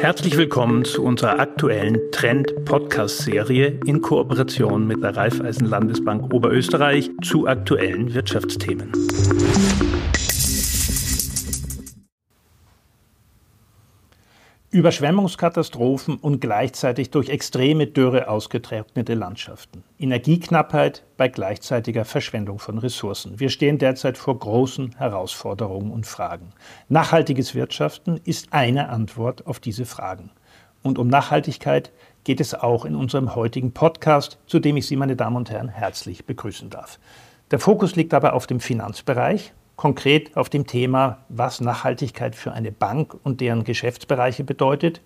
Herzlich willkommen zu unserer aktuellen Trend-Podcast-Serie in Kooperation mit der Raiffeisen Landesbank Oberösterreich zu aktuellen Wirtschaftsthemen. Überschwemmungskatastrophen und gleichzeitig durch extreme Dürre ausgetrocknete Landschaften. Energieknappheit bei gleichzeitiger Verschwendung von Ressourcen. Wir stehen derzeit vor großen Herausforderungen und Fragen. Nachhaltiges Wirtschaften ist eine Antwort auf diese Fragen. Und um Nachhaltigkeit geht es auch in unserem heutigen Podcast, zu dem ich Sie, meine Damen und Herren, herzlich begrüßen darf. Der Fokus liegt dabei auf dem Finanzbereich konkret auf dem Thema, was Nachhaltigkeit für eine Bank und deren Geschäftsbereiche bedeutet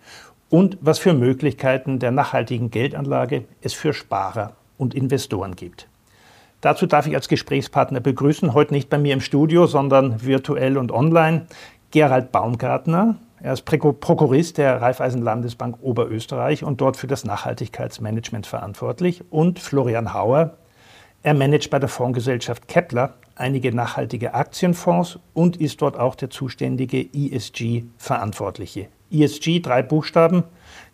und was für Möglichkeiten der nachhaltigen Geldanlage es für Sparer und Investoren gibt. Dazu darf ich als Gesprächspartner begrüßen, heute nicht bei mir im Studio, sondern virtuell und online, Gerald Baumgartner. Er ist Prokurist der Raiffeisen Landesbank Oberösterreich und dort für das Nachhaltigkeitsmanagement verantwortlich. Und Florian Hauer. Er managt bei der Fondsgesellschaft Kepler einige nachhaltige Aktienfonds und ist dort auch der zuständige ESG-Verantwortliche. ESG, drei Buchstaben,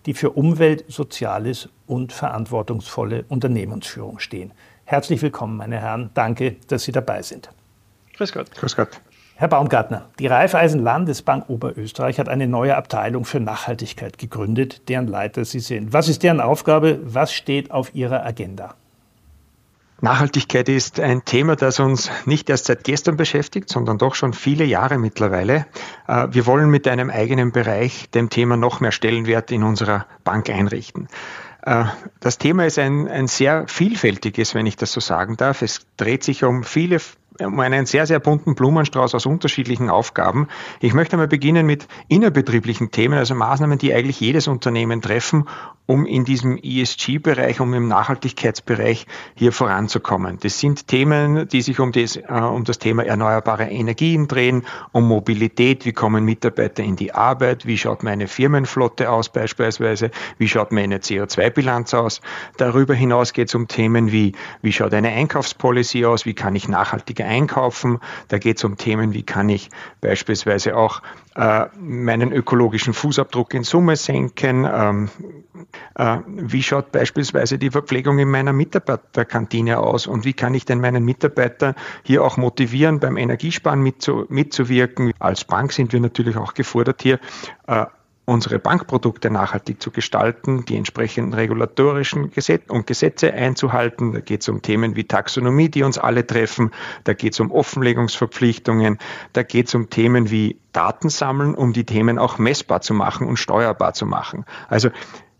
die für Umwelt, Soziales und verantwortungsvolle Unternehmensführung stehen. Herzlich willkommen, meine Herren. Danke, dass Sie dabei sind. Grüß Gott. Grüß Gott. Herr Baumgartner, die Raiffeisen Landesbank Oberösterreich hat eine neue Abteilung für Nachhaltigkeit gegründet, deren Leiter Sie sind. Was ist deren Aufgabe? Was steht auf Ihrer Agenda? Nachhaltigkeit ist ein Thema, das uns nicht erst seit gestern beschäftigt, sondern doch schon viele Jahre mittlerweile. Äh, wir wollen mit einem eigenen Bereich dem Thema noch mehr Stellenwert in unserer Bank einrichten. Äh, das Thema ist ein, ein sehr vielfältiges, wenn ich das so sagen darf. Es dreht sich um viele einen sehr, sehr bunten Blumenstrauß aus unterschiedlichen Aufgaben. Ich möchte mal beginnen mit innerbetrieblichen Themen, also Maßnahmen, die eigentlich jedes Unternehmen treffen, um in diesem ESG-Bereich, um im Nachhaltigkeitsbereich hier voranzukommen. Das sind Themen, die sich um das, äh, um das Thema erneuerbare Energien drehen, um Mobilität, wie kommen Mitarbeiter in die Arbeit, wie schaut meine Firmenflotte aus beispielsweise, wie schaut meine CO2-Bilanz aus. Darüber hinaus geht es um Themen wie, wie schaut eine Einkaufspolicy aus, wie kann ich nachhaltiger einkaufen. Da geht es um Themen, wie kann ich beispielsweise auch äh, meinen ökologischen Fußabdruck in Summe senken. Ähm, äh, wie schaut beispielsweise die Verpflegung in meiner Mitarbeiterkantine aus und wie kann ich denn meinen Mitarbeiter hier auch motivieren, beim Energiesparen mitzu, mitzuwirken? Als Bank sind wir natürlich auch gefordert, hier äh, unsere Bankprodukte nachhaltig zu gestalten, die entsprechenden regulatorischen Gesetze und Gesetze einzuhalten. Da geht es um Themen wie Taxonomie, die uns alle treffen. Da geht es um Offenlegungsverpflichtungen. Da geht es um Themen wie Daten sammeln, um die Themen auch messbar zu machen und steuerbar zu machen. Also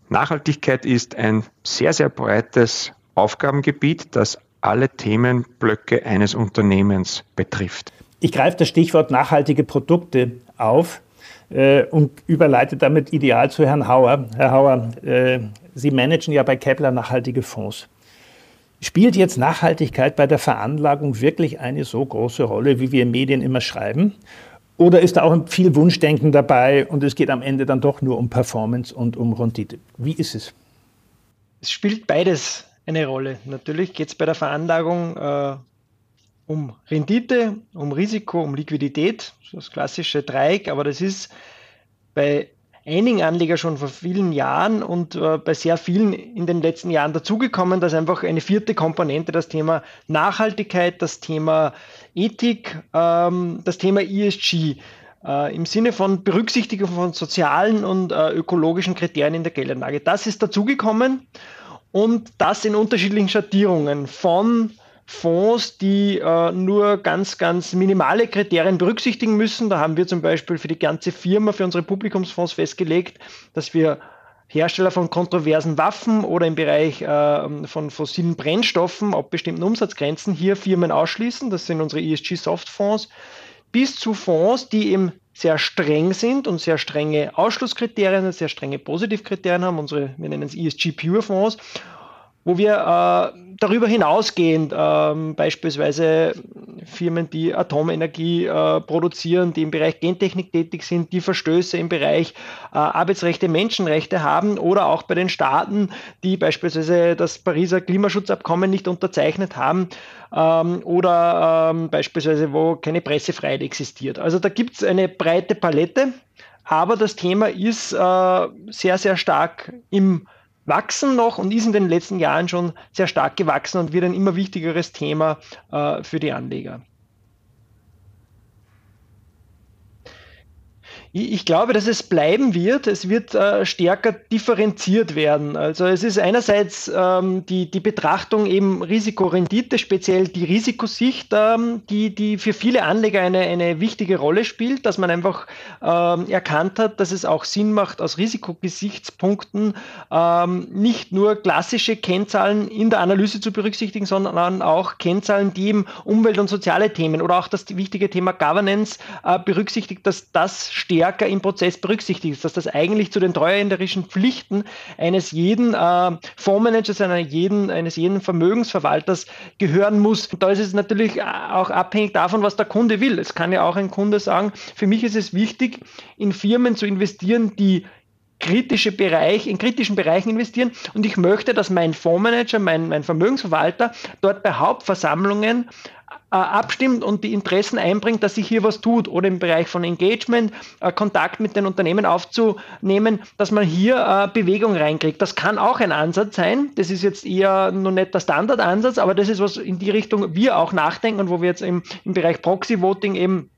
Nachhaltigkeit ist ein sehr, sehr breites Aufgabengebiet, das alle Themenblöcke eines Unternehmens betrifft. Ich greife das Stichwort nachhaltige Produkte auf äh, und überleite damit ideal zu Herrn Hauer. Herr Hauer, äh, Sie managen ja bei Kepler nachhaltige Fonds. Spielt jetzt Nachhaltigkeit bei der Veranlagung wirklich eine so große Rolle, wie wir in Medien immer schreiben? Oder ist da auch viel Wunschdenken dabei und es geht am Ende dann doch nur um Performance und um Rendite? Wie ist es? Es spielt beides eine Rolle. Natürlich geht es bei der Veranlagung äh, um Rendite, um Risiko, um Liquidität, das klassische Dreieck, aber das ist bei einigen Anlegern schon vor vielen Jahren und äh, bei sehr vielen in den letzten Jahren dazugekommen, dass einfach eine vierte Komponente, das Thema Nachhaltigkeit, das Thema Ethik, ähm, das Thema ESG äh, im Sinne von Berücksichtigung von sozialen und äh, ökologischen Kriterien in der Geldanlage. Das ist dazugekommen und das in unterschiedlichen Schattierungen von Fonds, die äh, nur ganz, ganz minimale Kriterien berücksichtigen müssen. Da haben wir zum Beispiel für die ganze Firma, für unsere Publikumsfonds festgelegt, dass wir Hersteller von kontroversen Waffen oder im Bereich äh, von fossilen Brennstoffen ab bestimmten Umsatzgrenzen hier Firmen ausschließen. Das sind unsere ESG-Softfonds. Bis zu Fonds, die eben sehr streng sind und sehr strenge Ausschlusskriterien, sehr strenge Positivkriterien haben. Unsere, wir nennen es ESG-Pure-Fonds wo wir äh, darüber hinausgehend ähm, beispielsweise Firmen, die Atomenergie äh, produzieren, die im Bereich Gentechnik tätig sind, die Verstöße im Bereich äh, Arbeitsrechte, Menschenrechte haben oder auch bei den Staaten, die beispielsweise das Pariser Klimaschutzabkommen nicht unterzeichnet haben ähm, oder ähm, beispielsweise wo keine Pressefreiheit existiert. Also da gibt es eine breite Palette aber das Thema ist äh, sehr, sehr stark im Wachsen noch und ist in den letzten Jahren schon sehr stark gewachsen und wird ein immer wichtigeres Thema äh, für die Anleger. Ich glaube, dass es bleiben wird. Es wird äh, stärker differenziert werden. Also es ist einerseits ähm, die, die Betrachtung eben Risikorendite, speziell die Risikosicht, ähm, die, die für viele Anleger eine, eine wichtige Rolle spielt, dass man einfach ähm, erkannt hat, dass es auch Sinn macht, aus Risikogesichtspunkten ähm, nicht nur klassische Kennzahlen in der Analyse zu berücksichtigen, sondern auch Kennzahlen, die eben Umwelt- und soziale Themen oder auch das wichtige Thema Governance äh, berücksichtigt, dass das steht stärker im Prozess berücksichtigt ist, dass das eigentlich zu den treuhänderischen Pflichten eines jeden äh, Fondsmanagers, einer jeden, eines jeden Vermögensverwalters gehören muss. Und da ist es natürlich auch abhängig davon, was der Kunde will. Es kann ja auch ein Kunde sagen, für mich ist es wichtig, in Firmen zu investieren, die kritische Bereich, in kritischen Bereichen investieren und ich möchte, dass mein Fondsmanager, mein, mein Vermögensverwalter dort bei Hauptversammlungen äh, abstimmt und die Interessen einbringt, dass sich hier was tut oder im Bereich von Engagement, äh, Kontakt mit den Unternehmen aufzunehmen, dass man hier äh, Bewegung reinkriegt. Das kann auch ein Ansatz sein. Das ist jetzt eher noch nicht der Standardansatz, aber das ist was in die Richtung wir auch nachdenken und wo wir jetzt im, im Bereich Proxy Voting eben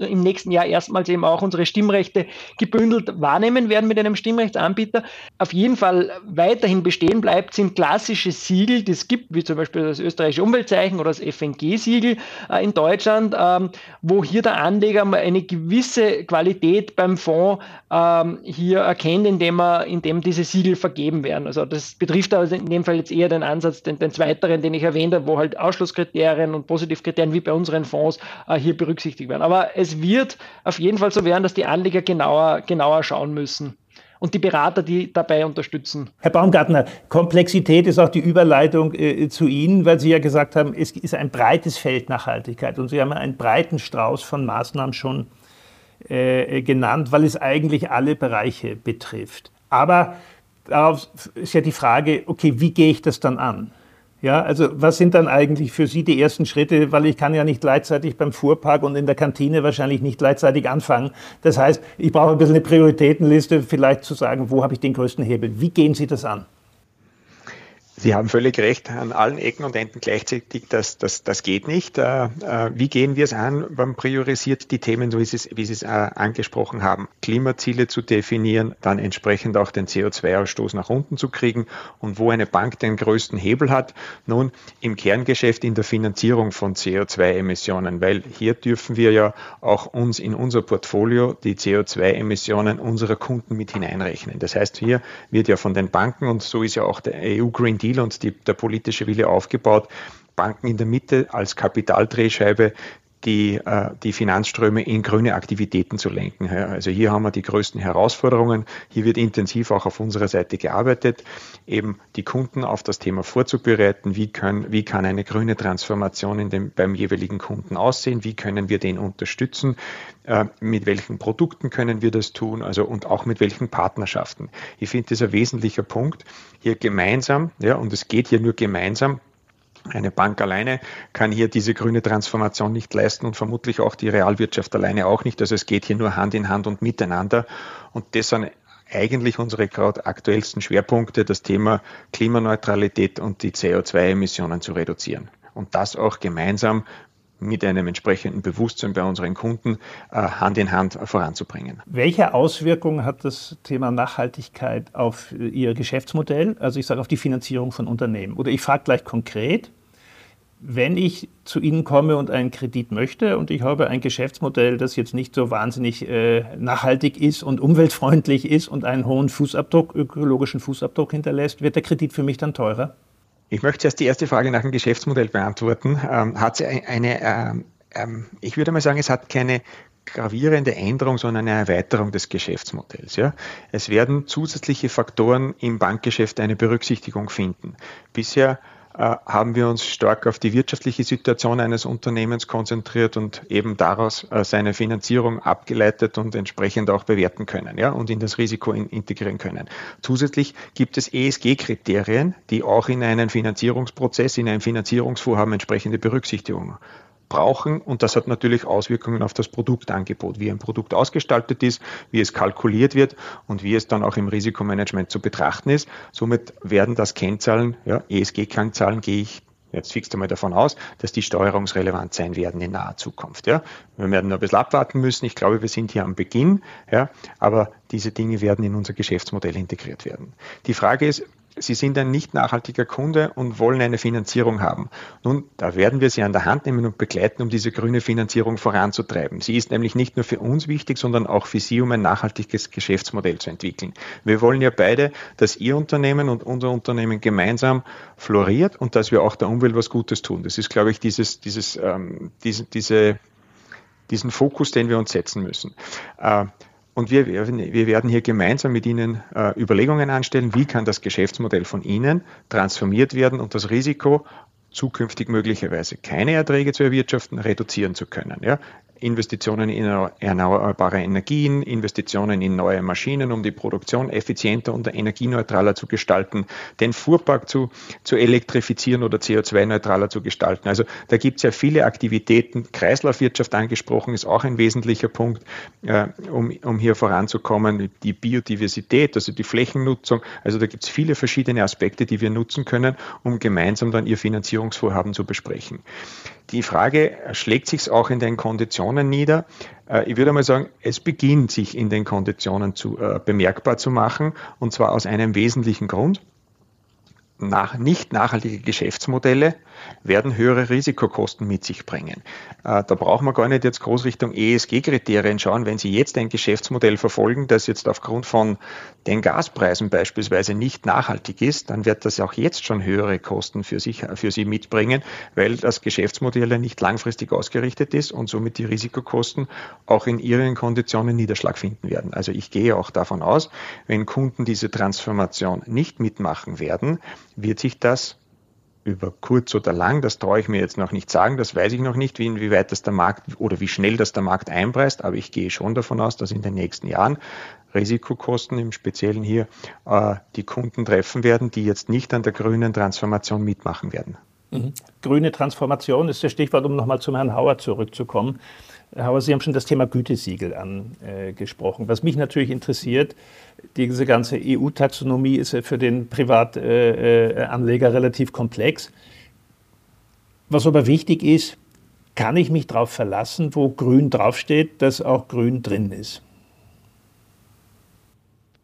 im nächsten Jahr erstmals eben auch unsere Stimmrechte gebündelt wahrnehmen werden mit einem Stimmrechtsanbieter. Auf jeden Fall weiterhin bestehen bleibt, sind klassische Siegel, die es gibt, wie zum Beispiel das österreichische Umweltzeichen oder das FNG-Siegel äh, in Deutschland, ähm, wo hier der Anleger eine gewisse Qualität beim Fonds ähm, hier erkennt, indem, er, indem diese Siegel vergeben werden. Also das betrifft also in dem Fall jetzt eher den Ansatz, den, den zweiteren, den ich erwähnt habe, wo halt Ausschlusskriterien und Positivkriterien wie bei unseren Fonds äh, hier berücksichtigt werden. Aber es wird auf jeden Fall so werden, dass die Anleger genauer, genauer schauen müssen und die Berater, die dabei unterstützen. Herr Baumgartner, Komplexität ist auch die Überleitung äh, zu Ihnen, weil Sie ja gesagt haben, es ist ein breites Feld Nachhaltigkeit und Sie haben einen breiten Strauß von Maßnahmen schon äh, genannt, weil es eigentlich alle Bereiche betrifft. Aber darauf ist ja die Frage, okay, wie gehe ich das dann an? Ja, also was sind dann eigentlich für Sie die ersten Schritte? Weil ich kann ja nicht gleichzeitig beim Fuhrpark und in der Kantine wahrscheinlich nicht gleichzeitig anfangen. Das heißt, ich brauche ein bisschen eine Prioritätenliste, vielleicht zu sagen, wo habe ich den größten Hebel? Wie gehen Sie das an? Sie haben völlig recht, an allen Ecken und Enden gleichzeitig, das, das, das geht nicht. Äh, äh, wie gehen wir es an? Man priorisiert die Themen, wie Sie es, wie Sie es äh, angesprochen haben. Klimaziele zu definieren, dann entsprechend auch den CO2-Ausstoß nach unten zu kriegen und wo eine Bank den größten Hebel hat. Nun, im Kerngeschäft in der Finanzierung von CO2-Emissionen, weil hier dürfen wir ja auch uns in unser Portfolio die CO2-Emissionen unserer Kunden mit hineinrechnen. Das heißt, hier wird ja von den Banken und so ist ja auch der EU Green Deal Deal und die, der politische Wille aufgebaut, Banken in der Mitte als Kapitaldrehscheibe die, äh, die Finanzströme in grüne Aktivitäten zu lenken. Also hier haben wir die größten Herausforderungen. Hier wird intensiv auch auf unserer Seite gearbeitet, eben die Kunden auf das Thema vorzubereiten. Wie, können, wie kann eine grüne Transformation in dem, beim jeweiligen Kunden aussehen? Wie können wir den unterstützen? Äh, mit welchen Produkten können wir das tun? Also und auch mit welchen Partnerschaften. Ich finde, das ist ein wesentlicher Punkt, hier gemeinsam, ja, und es geht hier nur gemeinsam, eine Bank alleine kann hier diese grüne Transformation nicht leisten und vermutlich auch die Realwirtschaft alleine auch nicht. Also es geht hier nur Hand in Hand und miteinander. Und das sind eigentlich unsere gerade aktuellsten Schwerpunkte, das Thema Klimaneutralität und die CO2-Emissionen zu reduzieren. Und das auch gemeinsam mit einem entsprechenden Bewusstsein bei unseren Kunden äh, Hand in Hand voranzubringen. Welche Auswirkungen hat das Thema Nachhaltigkeit auf Ihr Geschäftsmodell, also ich sage auf die Finanzierung von Unternehmen? Oder ich frage gleich konkret, wenn ich zu Ihnen komme und einen Kredit möchte und ich habe ein Geschäftsmodell, das jetzt nicht so wahnsinnig äh, nachhaltig ist und umweltfreundlich ist und einen hohen Fußabdruck, ökologischen Fußabdruck hinterlässt, wird der Kredit für mich dann teurer? Ich möchte erst die erste Frage nach dem Geschäftsmodell beantworten. Ähm, hat sie eine, ähm, ähm, ich würde mal sagen, es hat keine gravierende Änderung, sondern eine Erweiterung des Geschäftsmodells. Ja. Es werden zusätzliche Faktoren im Bankgeschäft eine Berücksichtigung finden. Bisher haben wir uns stark auf die wirtschaftliche Situation eines Unternehmens konzentriert und eben daraus äh, seine Finanzierung abgeleitet und entsprechend auch bewerten können ja, und in das Risiko in, integrieren können. Zusätzlich gibt es ESG-Kriterien, die auch in einen Finanzierungsprozess, in ein Finanzierungsvorhaben entsprechende Berücksichtigung brauchen und das hat natürlich Auswirkungen auf das Produktangebot, wie ein Produkt ausgestaltet ist, wie es kalkuliert wird und wie es dann auch im Risikomanagement zu betrachten ist. Somit werden das Kennzahlen, ja, ESG-Kennzahlen gehe ich jetzt fix einmal davon aus, dass die steuerungsrelevant sein werden in naher Zukunft. Ja. Wir werden nur ein bisschen abwarten müssen. Ich glaube, wir sind hier am Beginn, ja, aber diese Dinge werden in unser Geschäftsmodell integriert werden. Die Frage ist, Sie sind ein nicht nachhaltiger Kunde und wollen eine Finanzierung haben. Nun, da werden wir Sie an der Hand nehmen und begleiten, um diese grüne Finanzierung voranzutreiben. Sie ist nämlich nicht nur für uns wichtig, sondern auch für Sie, um ein nachhaltiges Geschäftsmodell zu entwickeln. Wir wollen ja beide, dass Ihr Unternehmen und unser Unternehmen gemeinsam floriert und dass wir auch der Umwelt was Gutes tun. Das ist, glaube ich, dieses, dieses, ähm, diese, diese, diesen Fokus, den wir uns setzen müssen. Äh, und wir, wir werden hier gemeinsam mit Ihnen äh, Überlegungen anstellen, wie kann das Geschäftsmodell von Ihnen transformiert werden und das Risiko zukünftig möglicherweise keine Erträge zu erwirtschaften, reduzieren zu können. Ja? Investitionen in erneuerbare Energien, Investitionen in neue Maschinen, um die Produktion effizienter und energieneutraler zu gestalten, den Fuhrpark zu, zu elektrifizieren oder CO2-neutraler zu gestalten. Also da gibt es ja viele Aktivitäten. Kreislaufwirtschaft angesprochen ist auch ein wesentlicher Punkt, äh, um, um hier voranzukommen. Die Biodiversität, also die Flächennutzung. Also da gibt es viele verschiedene Aspekte, die wir nutzen können, um gemeinsam dann Ihr Finanzierungsvorhaben zu besprechen. Die Frage, schlägt sich auch in den Konditionen nieder? Äh, ich würde mal sagen, es beginnt sich in den Konditionen zu, äh, bemerkbar zu machen, und zwar aus einem wesentlichen Grund nach, nicht nachhaltige Geschäftsmodelle werden höhere Risikokosten mit sich bringen. Äh, da braucht man gar nicht jetzt groß Richtung ESG-Kriterien schauen. Wenn Sie jetzt ein Geschäftsmodell verfolgen, das jetzt aufgrund von den Gaspreisen beispielsweise nicht nachhaltig ist, dann wird das auch jetzt schon höhere Kosten für, sich, für Sie mitbringen, weil das Geschäftsmodell ja nicht langfristig ausgerichtet ist und somit die Risikokosten auch in Ihren Konditionen Niederschlag finden werden. Also ich gehe auch davon aus, wenn Kunden diese Transformation nicht mitmachen werden, wird sich das über kurz oder lang, das traue ich mir jetzt noch nicht sagen, das weiß ich noch nicht, wie, inwieweit das der Markt oder wie schnell das der Markt einpreist, aber ich gehe schon davon aus, dass in den nächsten Jahren Risikokosten im Speziellen hier äh, die Kunden treffen werden, die jetzt nicht an der grünen Transformation mitmachen werden. Mhm. Grüne Transformation ist das Stichwort, um nochmal zum Herrn Hauer zurückzukommen. Herr Hauer, Sie haben schon das Thema Gütesiegel angesprochen. Was mich natürlich interessiert, diese ganze EU-Taxonomie ist für den Privatanleger relativ komplex. Was aber wichtig ist, kann ich mich darauf verlassen, wo grün draufsteht, dass auch grün drin ist?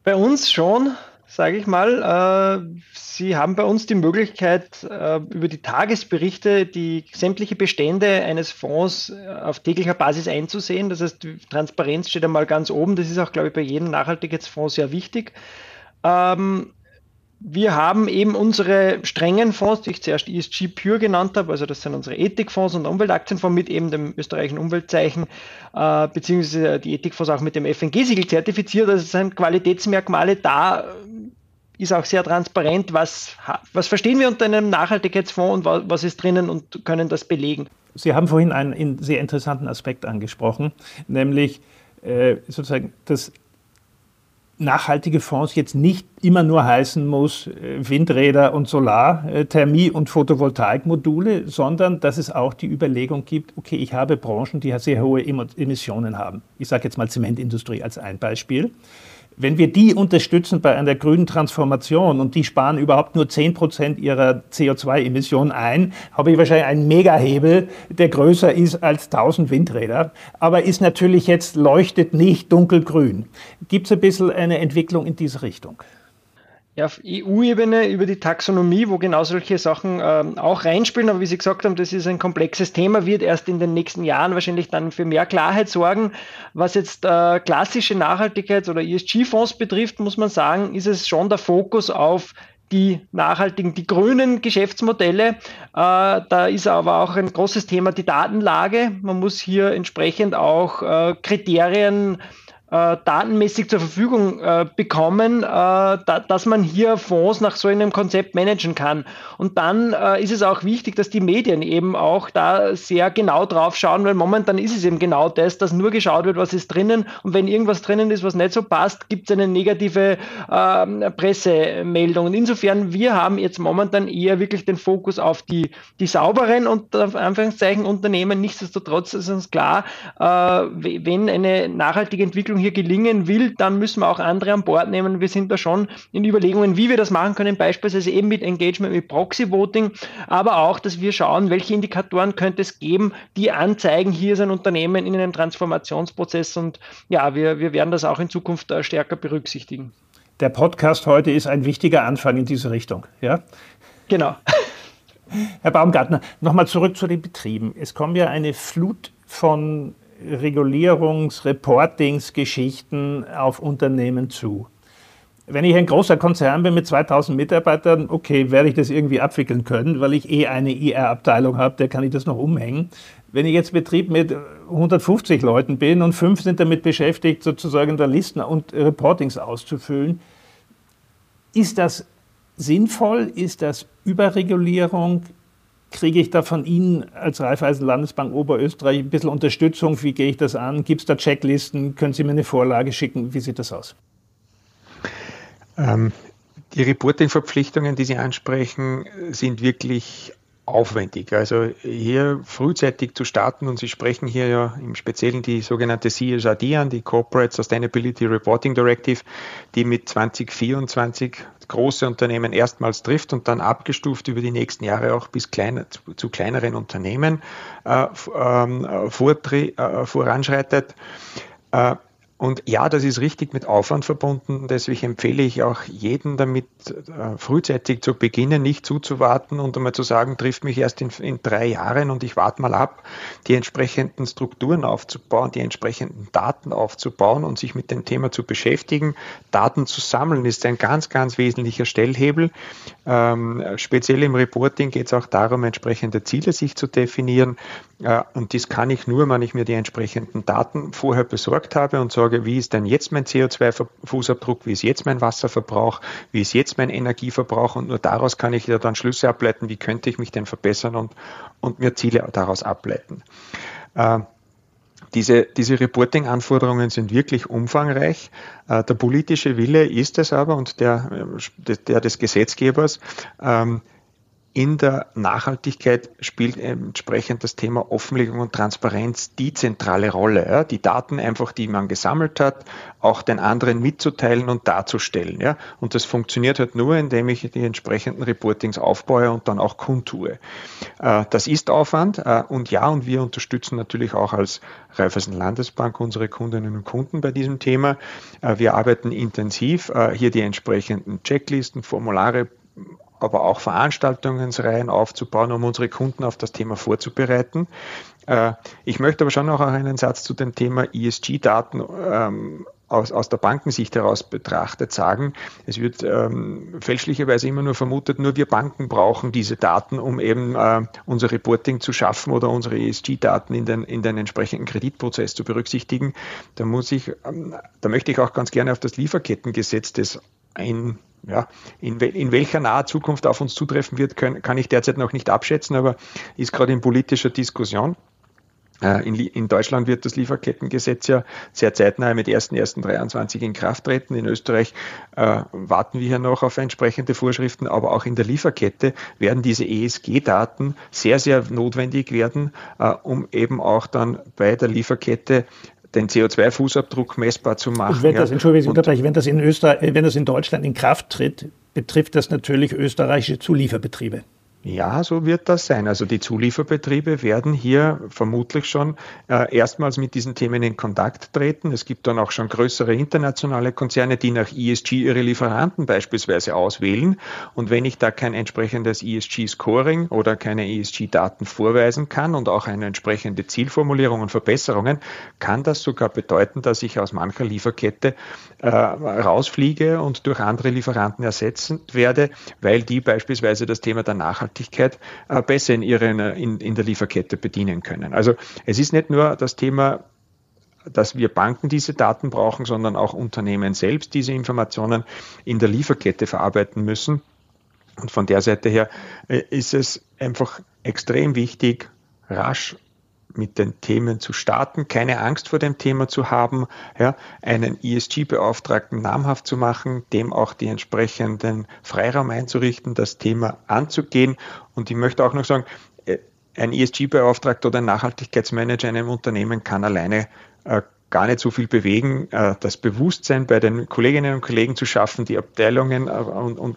Bei uns schon sage ich mal. Äh, Sie haben bei uns die Möglichkeit, äh, über die Tagesberichte die sämtliche Bestände eines Fonds äh, auf täglicher Basis einzusehen. Das heißt, Transparenz steht einmal ganz oben. Das ist auch, glaube ich, bei jedem Nachhaltigkeitsfonds sehr wichtig. Ähm, wir haben eben unsere strengen Fonds, die ich zuerst ESG Pure genannt habe, also das sind unsere Ethikfonds und Umweltaktienfonds mit eben dem österreichischen Umweltzeichen, äh, beziehungsweise die Ethikfonds auch mit dem FNG-Siegel zertifiziert. Also es sind Qualitätsmerkmale da, ist auch sehr transparent, was, was verstehen wir unter einem Nachhaltigkeitsfonds und was, ist drinnen und können das belegen. Sie haben vorhin einen sehr interessanten Aspekt angesprochen, nämlich äh, sozusagen das nachhaltige Fonds jetzt nicht immer nur heißen muss äh, Windräder und Solar, äh, Thermie und Photovoltaikmodule, sondern dass es auch die Überlegung gibt, okay, ich habe Branchen, die sehr hohe Emissionen haben. Ich sage jetzt mal Zementindustrie als ein Beispiel. Wenn wir die unterstützen bei einer grünen Transformation und die sparen überhaupt nur 10 Prozent ihrer CO2-Emissionen ein, habe ich wahrscheinlich einen Megahebel, der größer ist als 1000 Windräder, aber ist natürlich jetzt leuchtet nicht dunkelgrün. Gibt es ein bisschen eine Entwicklung in diese Richtung? Ja, auf EU-Ebene über die Taxonomie, wo genau solche Sachen ähm, auch reinspielen. Aber wie Sie gesagt haben, das ist ein komplexes Thema, wird erst in den nächsten Jahren wahrscheinlich dann für mehr Klarheit sorgen. Was jetzt äh, klassische Nachhaltigkeits- oder ESG-Fonds betrifft, muss man sagen, ist es schon der Fokus auf die nachhaltigen, die grünen Geschäftsmodelle. Äh, da ist aber auch ein großes Thema die Datenlage. Man muss hier entsprechend auch äh, Kriterien äh, datenmäßig zur Verfügung äh, bekommen, äh, da, dass man hier Fonds nach so einem Konzept managen kann. Und dann äh, ist es auch wichtig, dass die Medien eben auch da sehr genau drauf schauen, weil momentan ist es eben genau das, dass nur geschaut wird, was ist drinnen und wenn irgendwas drinnen ist, was nicht so passt, gibt es eine negative äh, Pressemeldung. Und insofern, wir haben jetzt momentan eher wirklich den Fokus auf die, die sauberen und Anführungszeichen Unternehmen. Nichtsdestotrotz ist uns klar, äh, wenn eine nachhaltige Entwicklung hier gelingen will, dann müssen wir auch andere an Bord nehmen. Wir sind da schon in Überlegungen, wie wir das machen können, beispielsweise eben mit Engagement, mit Proxy-Voting, aber auch, dass wir schauen, welche Indikatoren könnte es geben, die anzeigen, hier ist ein Unternehmen in einem Transformationsprozess und ja, wir, wir werden das auch in Zukunft äh, stärker berücksichtigen. Der Podcast heute ist ein wichtiger Anfang in diese Richtung, ja? Genau. Herr Baumgartner, nochmal zurück zu den Betrieben. Es kommt ja eine Flut von Regulierungs-, Reportingsgeschichten auf Unternehmen zu. Wenn ich ein großer Konzern bin mit 2000 Mitarbeitern, okay, werde ich das irgendwie abwickeln können, weil ich eh eine IR-Abteilung habe, der kann ich das noch umhängen. Wenn ich jetzt Betrieb mit 150 Leuten bin und fünf sind damit beschäftigt, sozusagen da Listen und Reportings auszufüllen, ist das sinnvoll? Ist das Überregulierung? Kriege ich da von Ihnen als Raiffeisen Landesbank Oberösterreich ein bisschen Unterstützung? Wie gehe ich das an? Gibt es da Checklisten? Können Sie mir eine Vorlage schicken? Wie sieht das aus? Ähm, die Reporting-Verpflichtungen, die Sie ansprechen, sind wirklich aufwendig. Also hier frühzeitig zu starten und Sie sprechen hier ja im Speziellen die sogenannte CSRD an, die Corporate Sustainability Reporting Directive, die mit 2024 große Unternehmen erstmals trifft und dann abgestuft über die nächsten Jahre auch bis kleine, zu, zu kleineren Unternehmen äh, ähm, äh, voranschreitet. Und ja, das ist richtig mit Aufwand verbunden. Deswegen empfehle ich auch jeden damit, äh, frühzeitig zu beginnen, nicht zuzuwarten und einmal zu sagen, trifft mich erst in, in, drei Jahren und ich warte mal ab, die entsprechenden Strukturen aufzubauen, die entsprechenden Daten aufzubauen und sich mit dem Thema zu beschäftigen. Daten zu sammeln ist ein ganz, ganz wesentlicher Stellhebel. Ähm, speziell im Reporting geht es auch darum, entsprechende Ziele sich zu definieren. Äh, und das kann ich nur, wenn ich mir die entsprechenden Daten vorher besorgt habe und sage, wie ist denn jetzt mein CO2-Fußabdruck, wie ist jetzt mein Wasserverbrauch, wie ist jetzt mein Energieverbrauch und nur daraus kann ich ja dann Schlüsse ableiten, wie könnte ich mich denn verbessern und, und mir Ziele daraus ableiten. Äh, diese, diese Reporting-Anforderungen sind wirklich umfangreich. Äh, der politische Wille ist es aber und der, der des Gesetzgebers, ähm, in der Nachhaltigkeit spielt entsprechend das Thema Offenlegung und Transparenz die zentrale Rolle. Ja? Die Daten einfach, die man gesammelt hat, auch den anderen mitzuteilen und darzustellen. Ja? Und das funktioniert halt nur, indem ich die entsprechenden Reportings aufbaue und dann auch kundtue. Äh, das ist Aufwand äh, und ja, und wir unterstützen natürlich auch als Raiffeisen Landesbank unsere Kundinnen und Kunden bei diesem Thema. Äh, wir arbeiten intensiv, hier die entsprechenden Checklisten, Formulare aber auch Veranstaltungsreihen aufzubauen, um unsere Kunden auf das Thema vorzubereiten. Äh, ich möchte aber schon noch einen Satz zu dem Thema ESG-Daten ähm, aus, aus der Bankensicht heraus betrachtet sagen. Es wird ähm, fälschlicherweise immer nur vermutet, nur wir Banken brauchen diese Daten, um eben äh, unser Reporting zu schaffen oder unsere ESG-Daten in den, in den entsprechenden Kreditprozess zu berücksichtigen. Da muss ich, ähm, da möchte ich auch ganz gerne auf das Lieferkettengesetz, das ein ja, in, in, welcher naher Zukunft auf uns zutreffen wird, können, kann ich derzeit noch nicht abschätzen, aber ist gerade in politischer Diskussion. Äh, in, in, Deutschland wird das Lieferkettengesetz ja sehr zeitnah mit 1.1.23 in Kraft treten. In Österreich äh, warten wir ja noch auf entsprechende Vorschriften, aber auch in der Lieferkette werden diese ESG-Daten sehr, sehr notwendig werden, äh, um eben auch dann bei der Lieferkette den CO2-Fußabdruck messbar zu machen. wenn das, ja. Entschuldigung, unterbreche, wenn das in Österreich, wenn das in Deutschland in Kraft tritt, betrifft das natürlich österreichische Zulieferbetriebe. Ja, so wird das sein. Also die Zulieferbetriebe werden hier vermutlich schon äh, erstmals mit diesen Themen in Kontakt treten. Es gibt dann auch schon größere internationale Konzerne, die nach ESG ihre Lieferanten beispielsweise auswählen. Und wenn ich da kein entsprechendes ESG-Scoring oder keine ESG-Daten vorweisen kann und auch eine entsprechende Zielformulierung und Verbesserungen, kann das sogar bedeuten, dass ich aus mancher Lieferkette äh, rausfliege und durch andere Lieferanten ersetzen werde, weil die beispielsweise das Thema der Nachhaltigkeit Nachhaltigkeit äh, besser in, ihren, in, in der Lieferkette bedienen können. Also es ist nicht nur das Thema dass wir Banken diese Daten brauchen, sondern auch Unternehmen selbst diese Informationen in der Lieferkette verarbeiten müssen. Und von der Seite her äh, ist es einfach extrem wichtig, rasch mit den Themen zu starten, keine Angst vor dem Thema zu haben, ja, einen ESG-Beauftragten namhaft zu machen, dem auch die entsprechenden Freiraum einzurichten, das Thema anzugehen. Und ich möchte auch noch sagen, äh, ein ESG-Beauftragter oder ein Nachhaltigkeitsmanager in einem Unternehmen kann alleine äh, gar nicht so viel bewegen, äh, das Bewusstsein bei den Kolleginnen und Kollegen zu schaffen, die Abteilungen äh, und,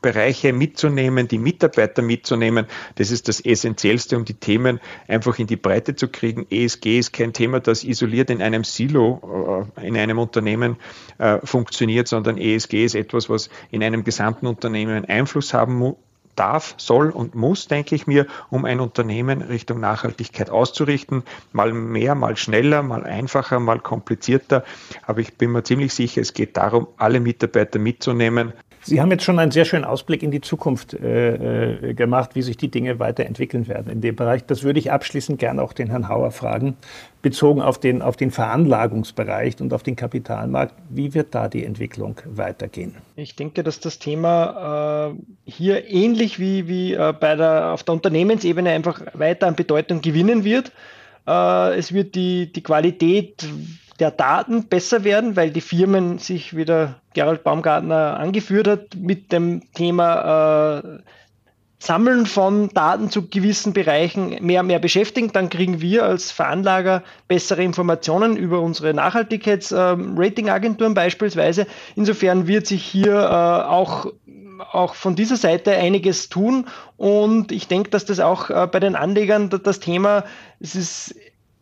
Bereiche mitzunehmen, die Mitarbeiter mitzunehmen. Das ist das Essentiellste, um die Themen einfach in die Breite zu kriegen. ESG ist kein Thema, das isoliert in einem Silo äh, in einem Unternehmen funktioniert, sondern ESG ist etwas, was in einem gesamten Unternehmen Einfluss haben muss darf, soll und muss, denke ich mir, um ein Unternehmen Richtung Nachhaltigkeit auszurichten. Mal mehr, mal schneller, mal einfacher, mal komplizierter. Aber ich bin mir ziemlich sicher, es geht darum, alle Mitarbeiter mitzunehmen, Sie haben jetzt schon einen sehr schönen Ausblick in die Zukunft äh, äh, gemacht, wie sich die Dinge weiterentwickeln werden in dem Bereich. Das würde ich abschließend gerne auch den Herrn Hauer fragen, bezogen auf den, auf den Veranlagungsbereich und auf den Kapitalmarkt. Wie wird da die Entwicklung weitergehen? Ich denke, dass das Thema äh, hier ähnlich wie, wie äh, bei der, auf der Unternehmensebene einfach weiter an Bedeutung gewinnen wird. Äh, es wird die, die Qualität der Daten besser werden, weil die Firmen sich, wie der Gerald Baumgartner angeführt hat, mit dem Thema äh, Sammeln von Daten zu gewissen Bereichen mehr und mehr beschäftigen. Dann kriegen wir als Veranlager bessere Informationen über unsere Nachhaltigkeitsratingagenturen ähm, beispielsweise. Insofern wird sich hier äh, auch auch von dieser Seite einiges tun und ich denke, dass das auch äh, bei den Anlegern das Thema, es ist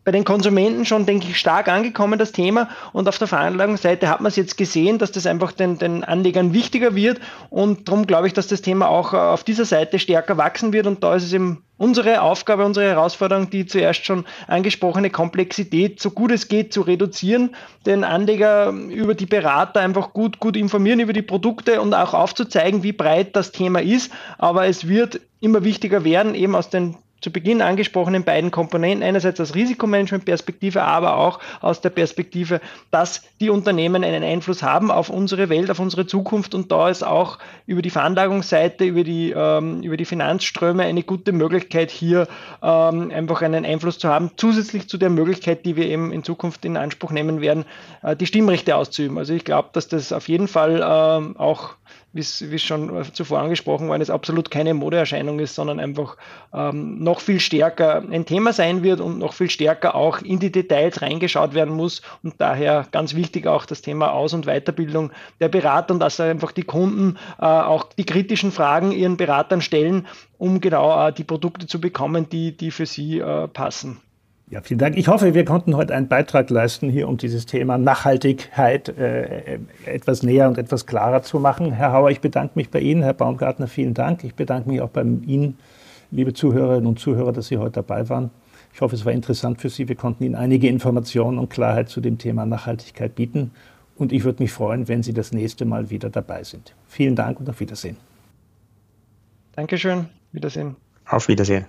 bei den Konsumenten schon, denke ich, stark angekommen, das Thema. Und auf der Veranlagungsseite hat man es jetzt gesehen, dass das einfach den, den Anlegern wichtiger wird. Und darum glaube ich, dass das Thema auch äh, auf dieser Seite stärker wachsen wird. Und da ist es eben unsere Aufgabe, unsere Herausforderung, die zuerst schon angesprochene Komplexität, so gut es geht, zu reduzieren, den Anleger über die Berater einfach gut, gut informieren über die Produkte und auch aufzuzeigen, wie breit das Thema ist. Aber es wird immer wichtiger werden, eben aus den zu Beginn angesprochenen beiden Komponenten, einerseits aus Risikomanagement-Perspektive, aber auch aus der Perspektive, dass die Unternehmen einen Einfluss haben auf unsere Welt, auf unsere Zukunft und da ist auch über die Veranlagungsseite, über die, ähm, über die Finanzströme eine gute Möglichkeit, hier ähm, einfach einen Einfluss zu haben, zusätzlich zu der Möglichkeit, die wir eben in Zukunft in Anspruch nehmen werden, äh, die Stimmrechte auszuüben. Also ich glaube, dass das auf jeden Fall äh, auch wie es schon zuvor angesprochen worden ist, absolut keine Modeerscheinung ist, sondern einfach ähm, noch viel stärker ein Thema sein wird und noch viel stärker auch in die Details reingeschaut werden muss. Und daher ganz wichtig auch das Thema Aus- und Weiterbildung der Berater und dass einfach die Kunden äh, auch die kritischen Fragen ihren Beratern stellen, um genau äh, die Produkte zu bekommen, die, die für sie äh, passen. Ja, vielen Dank. Ich hoffe, wir konnten heute einen Beitrag leisten, hier um dieses Thema Nachhaltigkeit äh, etwas näher und etwas klarer zu machen. Herr Hauer, ich bedanke mich bei Ihnen. Herr Baumgartner, vielen Dank. Ich bedanke mich auch bei Ihnen, liebe Zuhörerinnen und Zuhörer, dass Sie heute dabei waren. Ich hoffe, es war interessant für Sie. Wir konnten Ihnen einige Informationen und Klarheit zu dem Thema Nachhaltigkeit bieten. Und ich würde mich freuen, wenn Sie das nächste Mal wieder dabei sind. Vielen Dank und auf Wiedersehen. Dankeschön. Wiedersehen. Auf Wiedersehen.